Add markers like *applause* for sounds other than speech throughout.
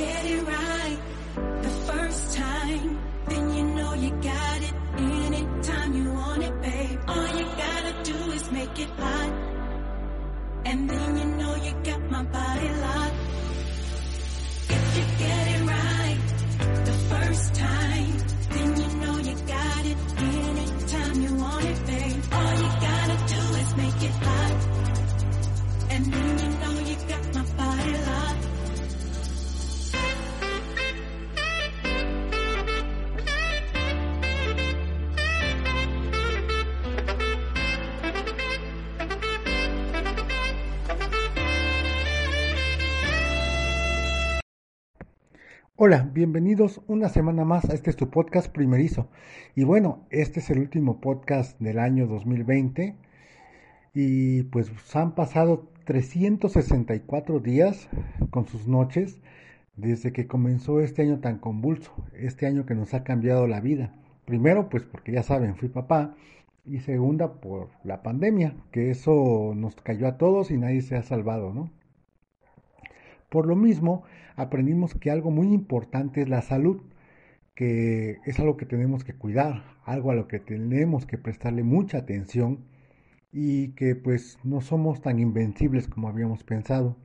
get it right the first time, then you know you got it. Anytime you want it, babe. All you gotta do is make it hot. And then you know you got my body locked. Hola, bienvenidos una semana más a este su podcast primerizo. Y bueno, este es el último podcast del año 2020 y pues han pasado 364 días con sus noches desde que comenzó este año tan convulso, este año que nos ha cambiado la vida. Primero, pues porque ya saben, fui papá y segunda por la pandemia, que eso nos cayó a todos y nadie se ha salvado, ¿no? Por lo mismo, aprendimos que algo muy importante es la salud, que es algo que tenemos que cuidar, algo a lo que tenemos que prestarle mucha atención y que pues no somos tan invencibles como habíamos pensado.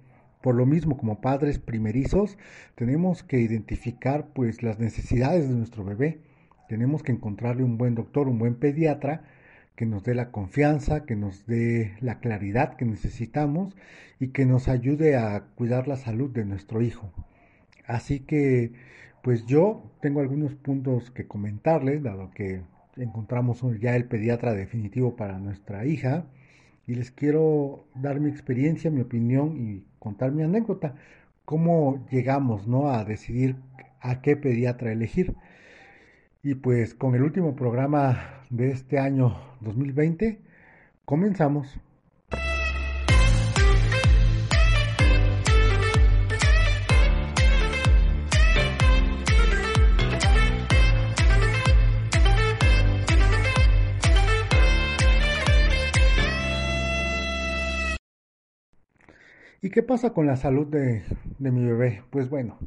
Por lo mismo, como padres primerizos, tenemos que identificar pues las necesidades de nuestro bebé. Tenemos que encontrarle un buen doctor, un buen pediatra que nos dé la confianza, que nos dé la claridad que necesitamos y que nos ayude a cuidar la salud de nuestro hijo. Así que, pues yo tengo algunos puntos que comentarles, dado que encontramos ya el pediatra definitivo para nuestra hija, y les quiero dar mi experiencia, mi opinión y contar mi anécdota, cómo llegamos ¿no? a decidir a qué pediatra elegir. Y pues con el último programa de este año 2020, comenzamos. ¿Y qué pasa con la salud de, de mi bebé? Pues bueno,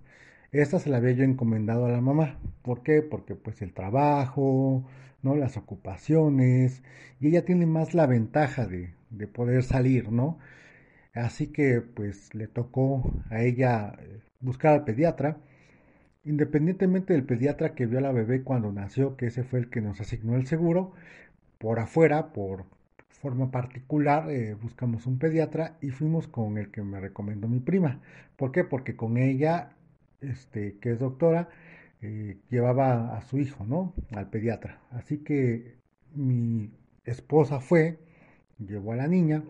esta se la había yo encomendado a la mamá. ¿Por qué? Porque pues el trabajo, ¿no? Las ocupaciones, y ella tiene más la ventaja de, de poder salir, ¿no? Así que pues le tocó a ella eh, buscar al pediatra. Independientemente del pediatra que vio a la bebé cuando nació, que ese fue el que nos asignó el seguro, por afuera, por forma particular, eh, buscamos un pediatra y fuimos con el que me recomendó mi prima. ¿Por qué? Porque con ella, este, que es doctora, eh, llevaba a su hijo, ¿no? Al pediatra. Así que mi esposa fue, llevó a la niña,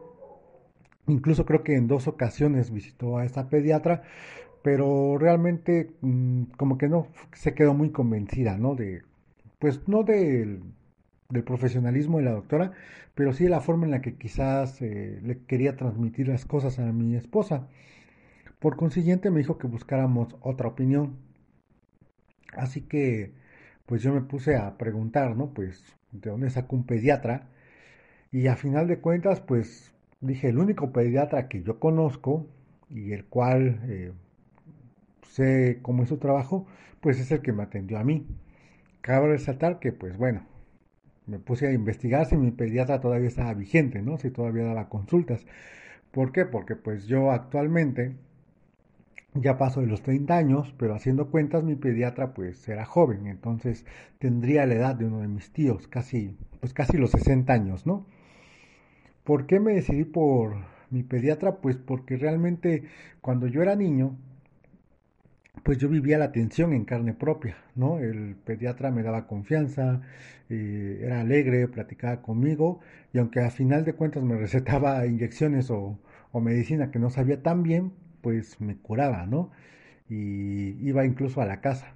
incluso creo que en dos ocasiones visitó a esa pediatra, pero realmente mmm, como que no se quedó muy convencida, ¿no? De, pues no del, del profesionalismo de la doctora, pero sí de la forma en la que quizás eh, le quería transmitir las cosas a mi esposa. Por consiguiente me dijo que buscáramos otra opinión. Así que pues yo me puse a preguntar, ¿no? Pues de dónde sacó un pediatra. Y a final de cuentas, pues dije, el único pediatra que yo conozco y el cual eh, sé cómo es su trabajo, pues es el que me atendió a mí. Cabe resaltar que, pues bueno, me puse a investigar si mi pediatra todavía estaba vigente, ¿no? Si todavía daba consultas. ¿Por qué? Porque pues yo actualmente ya paso de los 30 años, pero haciendo cuentas mi pediatra pues era joven, entonces tendría la edad de uno de mis tíos, casi pues casi los 60 años, ¿no? ¿Por qué me decidí por mi pediatra? Pues porque realmente cuando yo era niño pues yo vivía la atención en carne propia, ¿no? El pediatra me daba confianza, eh, era alegre, platicaba conmigo y aunque a final de cuentas me recetaba inyecciones o, o, medicina que no sabía tan bien, pues me curaba, ¿no? Y iba incluso a la casa.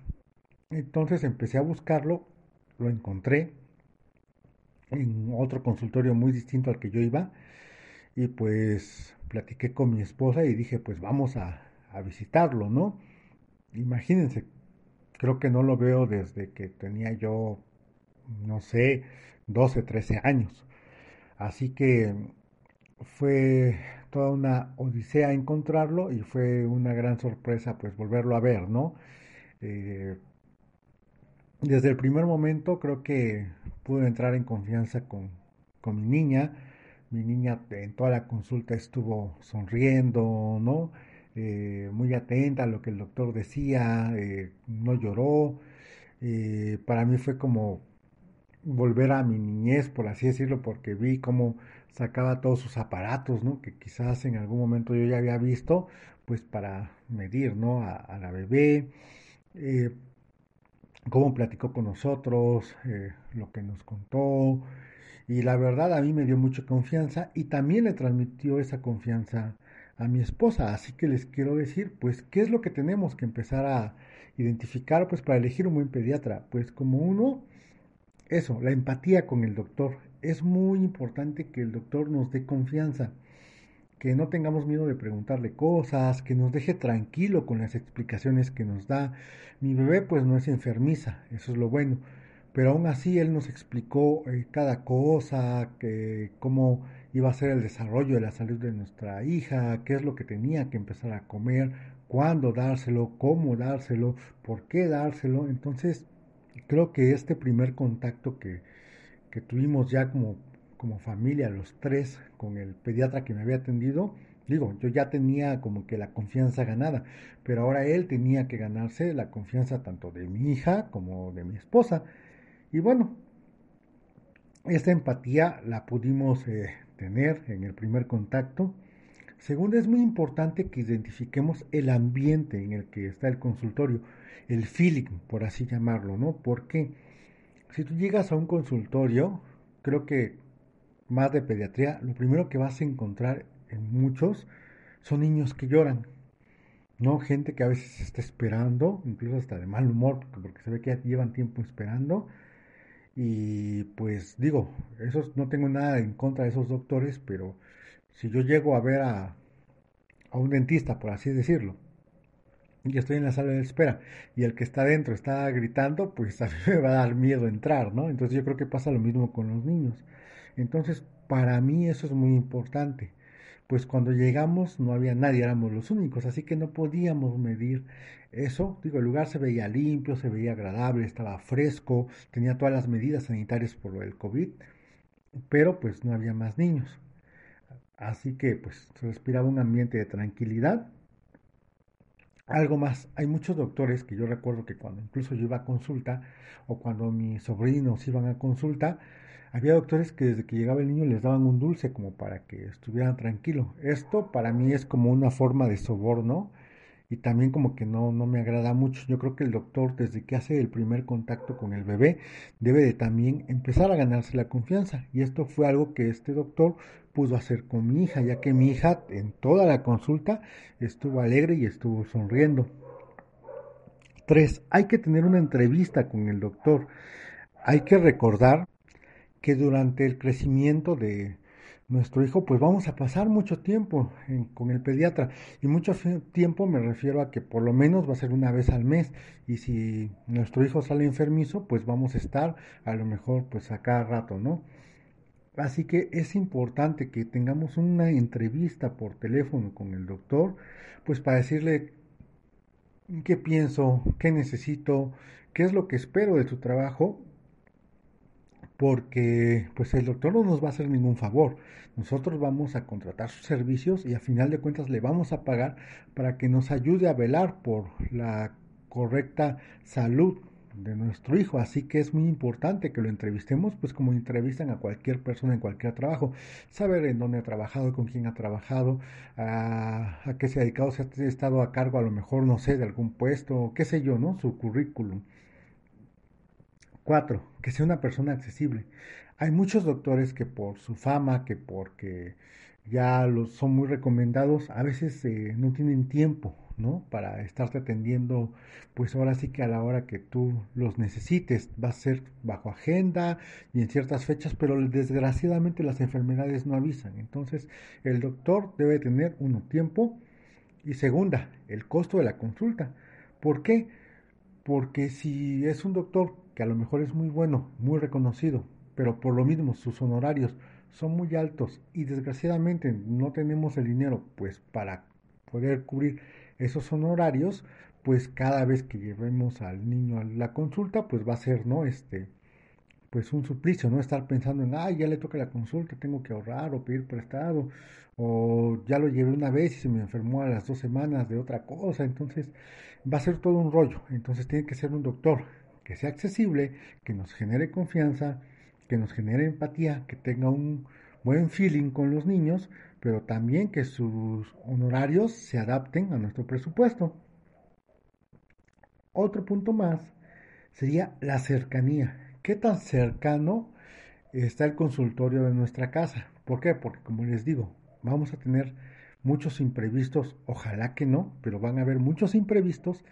Entonces empecé a buscarlo, lo encontré en otro consultorio muy distinto al que yo iba y pues platiqué con mi esposa y dije pues vamos a, visitarlo, ¿no? Imagínense, creo que no lo veo desde que tenía yo, no sé, 12, 13 años. Así que fue toda una odisea encontrarlo y fue una gran sorpresa pues volverlo a ver, ¿no? Eh, desde el primer momento creo que pude entrar en confianza con, con mi niña. Mi niña en toda la consulta estuvo sonriendo, ¿no? Eh, muy atenta a lo que el doctor decía, eh, no lloró. Para mí fue como volver a mi niñez, por así decirlo, porque vi cómo sacaba todos sus aparatos, ¿no? Que quizás en algún momento yo ya había visto, pues para medir, ¿no? A, la bebé cómo platicó con nosotros, eh, lo que nos contó. Y la verdad a mí me dio mucha confianza y también le transmitió esa confianza a mi esposa. Así que les quiero decir, pues, ¿qué es lo que tenemos que empezar a identificar, pues, para elegir un buen pediatra? Pues como uno, eso, la empatía con el doctor. Es muy importante que el doctor nos dé confianza que no tengamos miedo de preguntarle cosas, que nos deje tranquilo con las explicaciones que nos da. Mi bebé pues no es enfermiza, eso es lo bueno, pero aún así él nos explicó eh, cada cosa, que cómo iba a ser el desarrollo de la salud de nuestra hija, qué es lo que tenía que empezar a comer, cuándo dárselo, cómo dárselo, por qué dárselo. Entonces, creo que este primer contacto que, que tuvimos ya como como familia, los tres, con el pediatra que me había atendido, digo, yo ya tenía como que la confianza ganada, pero ahora él tenía que ganarse la confianza tanto de mi hija como de mi esposa. Y bueno, esta empatía la pudimos eh, tener en el primer contacto. Segundo, es muy importante que identifiquemos el ambiente en el que está el consultorio, el feeling, por así llamarlo, ¿no? Porque si tú llegas a un consultorio, creo que más de pediatría, lo primero que vas a encontrar en muchos son niños que lloran. ¿no? Gente que a veces está esperando, incluso hasta de mal humor, porque se ve que llevan tiempo esperando. Y pues digo, esos, no tengo nada en contra de esos doctores, pero si yo llego a ver a, a un dentista, por así decirlo, y estoy en la sala de espera y el que está adentro está gritando, pues *laughs* a mí me va a dar miedo entrar, ¿no? Entonces yo creo que pasa lo mismo con los niños. Entonces, para mí eso es muy importante, pues cuando llegamos no había nadie, éramos los únicos, así que no podíamos medir eso. Digo, el lugar se veía limpio, se veía agradable, estaba fresco, tenía todas las medidas sanitarias por el COVID, pero pues no había más niños. Así que pues se respiraba un ambiente de tranquilidad. Algo más, hay muchos doctores que yo recuerdo que cuando incluso yo iba a consulta o cuando mis sobrinos iban a consulta, había doctores que desde que llegaba el niño les daban un dulce como para que estuvieran tranquilos. Esto para mí es como una forma de soborno y también como que no, no me agrada mucho. Yo creo que el doctor desde que hace el primer contacto con el bebé debe de también empezar a ganarse la confianza. Y esto fue algo que este doctor pudo hacer con mi hija, ya que mi hija en toda la consulta estuvo alegre y estuvo sonriendo. Tres, hay que tener una entrevista con el doctor. Hay que recordar que durante el crecimiento de nuestro hijo, pues vamos a pasar mucho tiempo con el pediatra. Y mucho tiempo me refiero a que por lo menos va a ser una vez al mes. Y si nuestro hijo sale enfermizo, pues vamos a estar a lo mejor pues a cada rato, ¿no? Así que es importante que tengamos una entrevista por teléfono con el doctor, pues para decirle qué pienso, qué necesito, qué es lo que espero de tu trabajo porque pues el doctor no nos va a hacer ningún favor. Nosotros vamos a contratar sus servicios y a final de cuentas le vamos a pagar para que nos ayude a velar por la correcta salud de nuestro hijo, así que es muy importante que lo entrevistemos, pues como entrevistan a cualquier persona en cualquier trabajo, saber en dónde ha trabajado, con quién ha trabajado, a, qué se ha dedicado, si ha estado a cargo a lo mejor, no sé, de algún puesto, qué sé yo, ¿no? Su currículum. Cuatro, que sea una persona accesible. Hay muchos doctores que por su fama, que porque ya los son muy recomendados, a veces eh, no tienen tiempo, ¿no? Para estarte atendiendo, pues ahora sí que a la hora que tú los necesites, va a ser bajo agenda y en ciertas fechas, pero desgraciadamente las enfermedades no avisan. Entonces, el doctor debe tener uno tiempo y segunda, el costo de la consulta. ¿Por qué? Porque si es un doctor que a lo mejor es muy bueno, muy reconocido, pero por lo mismo sus honorarios son muy altos y desgraciadamente no tenemos el dinero pues para poder cubrir esos honorarios, pues cada vez que llevemos al niño a la consulta, pues va a ser, ¿no? Este, pues un suplicio, ¿no? Estar pensando en, ay, ya le toca la consulta, tengo que ahorrar o pedir prestado, o ya lo llevé una vez y se me enfermó a las dos semanas de otra cosa, entonces va a ser todo un rollo, entonces tiene que ser un doctor que sea accesible, que nos genere confianza, que nos genere empatía, que tenga un buen feeling con los niños, pero también que sus honorarios se adapten a nuestro presupuesto. Otro punto más sería la cercanía. ¿Qué tan cercano está el consultorio de nuestra casa? ¿Por qué? Porque como les digo, vamos a tener muchos imprevistos, ojalá que no, pero van a haber muchos imprevistos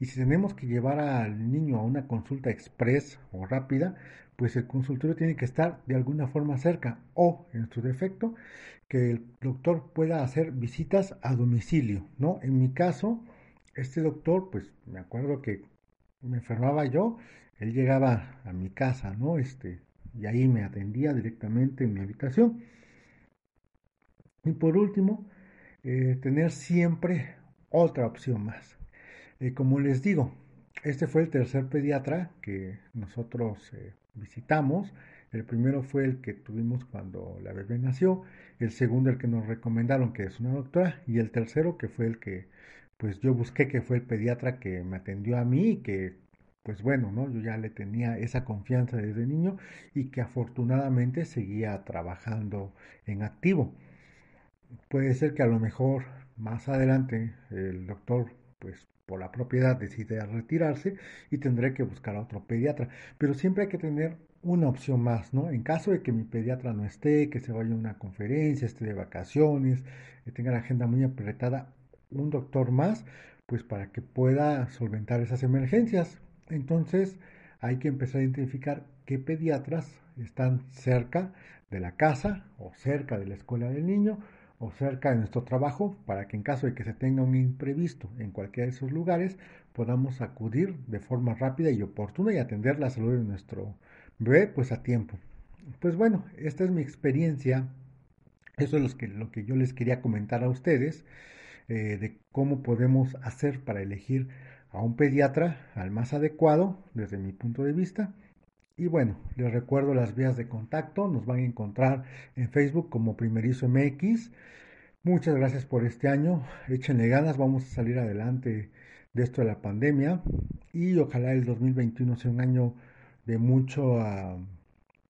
y si tenemos que llevar al niño a una consulta express o rápida, pues el consultorio tiene que estar de alguna forma cerca o, en su defecto, que el doctor pueda hacer visitas a domicilio, ¿no? En mi caso, este doctor, pues me acuerdo que me enfermaba yo, él llegaba a mi casa, ¿no? Este, y ahí me atendía directamente en mi habitación. Y por último, eh, tener siempre otra opción más. Eh, como les digo, este fue el tercer pediatra que nosotros eh, visitamos. El primero fue el que tuvimos cuando la bebé nació, el segundo el que nos recomendaron que es una doctora y el tercero que fue el que pues yo busqué que fue el pediatra que me atendió a mí y que pues bueno, ¿no? Yo ya le tenía esa confianza desde niño y que afortunadamente seguía trabajando en activo. Puede ser que a lo mejor más adelante el doctor pues por la propiedad decide retirarse y tendré que buscar a otro pediatra. Pero siempre hay que tener una opción más, ¿no? En caso de que mi pediatra no esté, que se vaya a una conferencia, esté de vacaciones, tenga la agenda muy apretada, un doctor más, pues para que pueda solventar esas emergencias. Entonces hay que empezar a identificar qué pediatras están cerca de la casa o cerca de la escuela del niño o cerca de nuestro trabajo para que en caso de que se tenga un imprevisto en cualquiera de esos lugares podamos acudir de forma rápida y oportuna y atender la salud de nuestro bebé pues a tiempo. Pues bueno, esta es mi experiencia. Eso es lo que, lo que yo les quería comentar a ustedes eh, de cómo podemos hacer para elegir a un pediatra al más adecuado desde mi punto de vista y bueno, les recuerdo las vías de contacto, nos van a encontrar en Facebook como Primerizo MX. Muchas gracias por este año, échenle ganas, vamos a salir adelante de esto de la pandemia y ojalá el 2021 sea un año de mucho ah,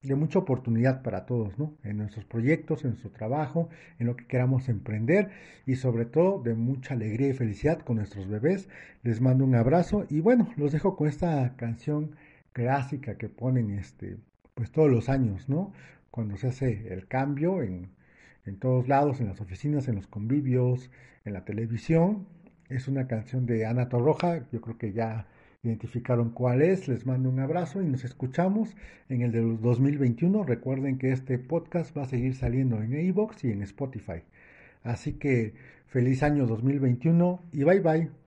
de mucha oportunidad para todos, ¿no? En nuestros proyectos, en nuestro trabajo, en lo que queramos emprender y sobre todo de mucha alegría y felicidad con nuestros bebés. Les mando un abrazo y bueno, los dejo con esta canción clásica que ponen este, pues todos los años, ¿no? Cuando se hace el cambio en, en todos lados, en las oficinas, en los convivios, en la televisión. Es una canción de Ana Torroja, yo creo que ya identificaron cuál es. Les mando un abrazo y nos escuchamos en el de 2021. Recuerden que este podcast va a seguir saliendo en iBox y en Spotify. Así que feliz año 2021 y bye bye.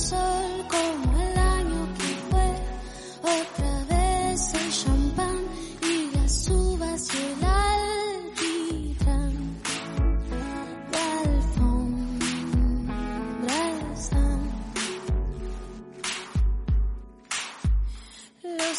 sol como el año que fue, otra vez el champán y las uvas y el alquitrán. La alfombra están los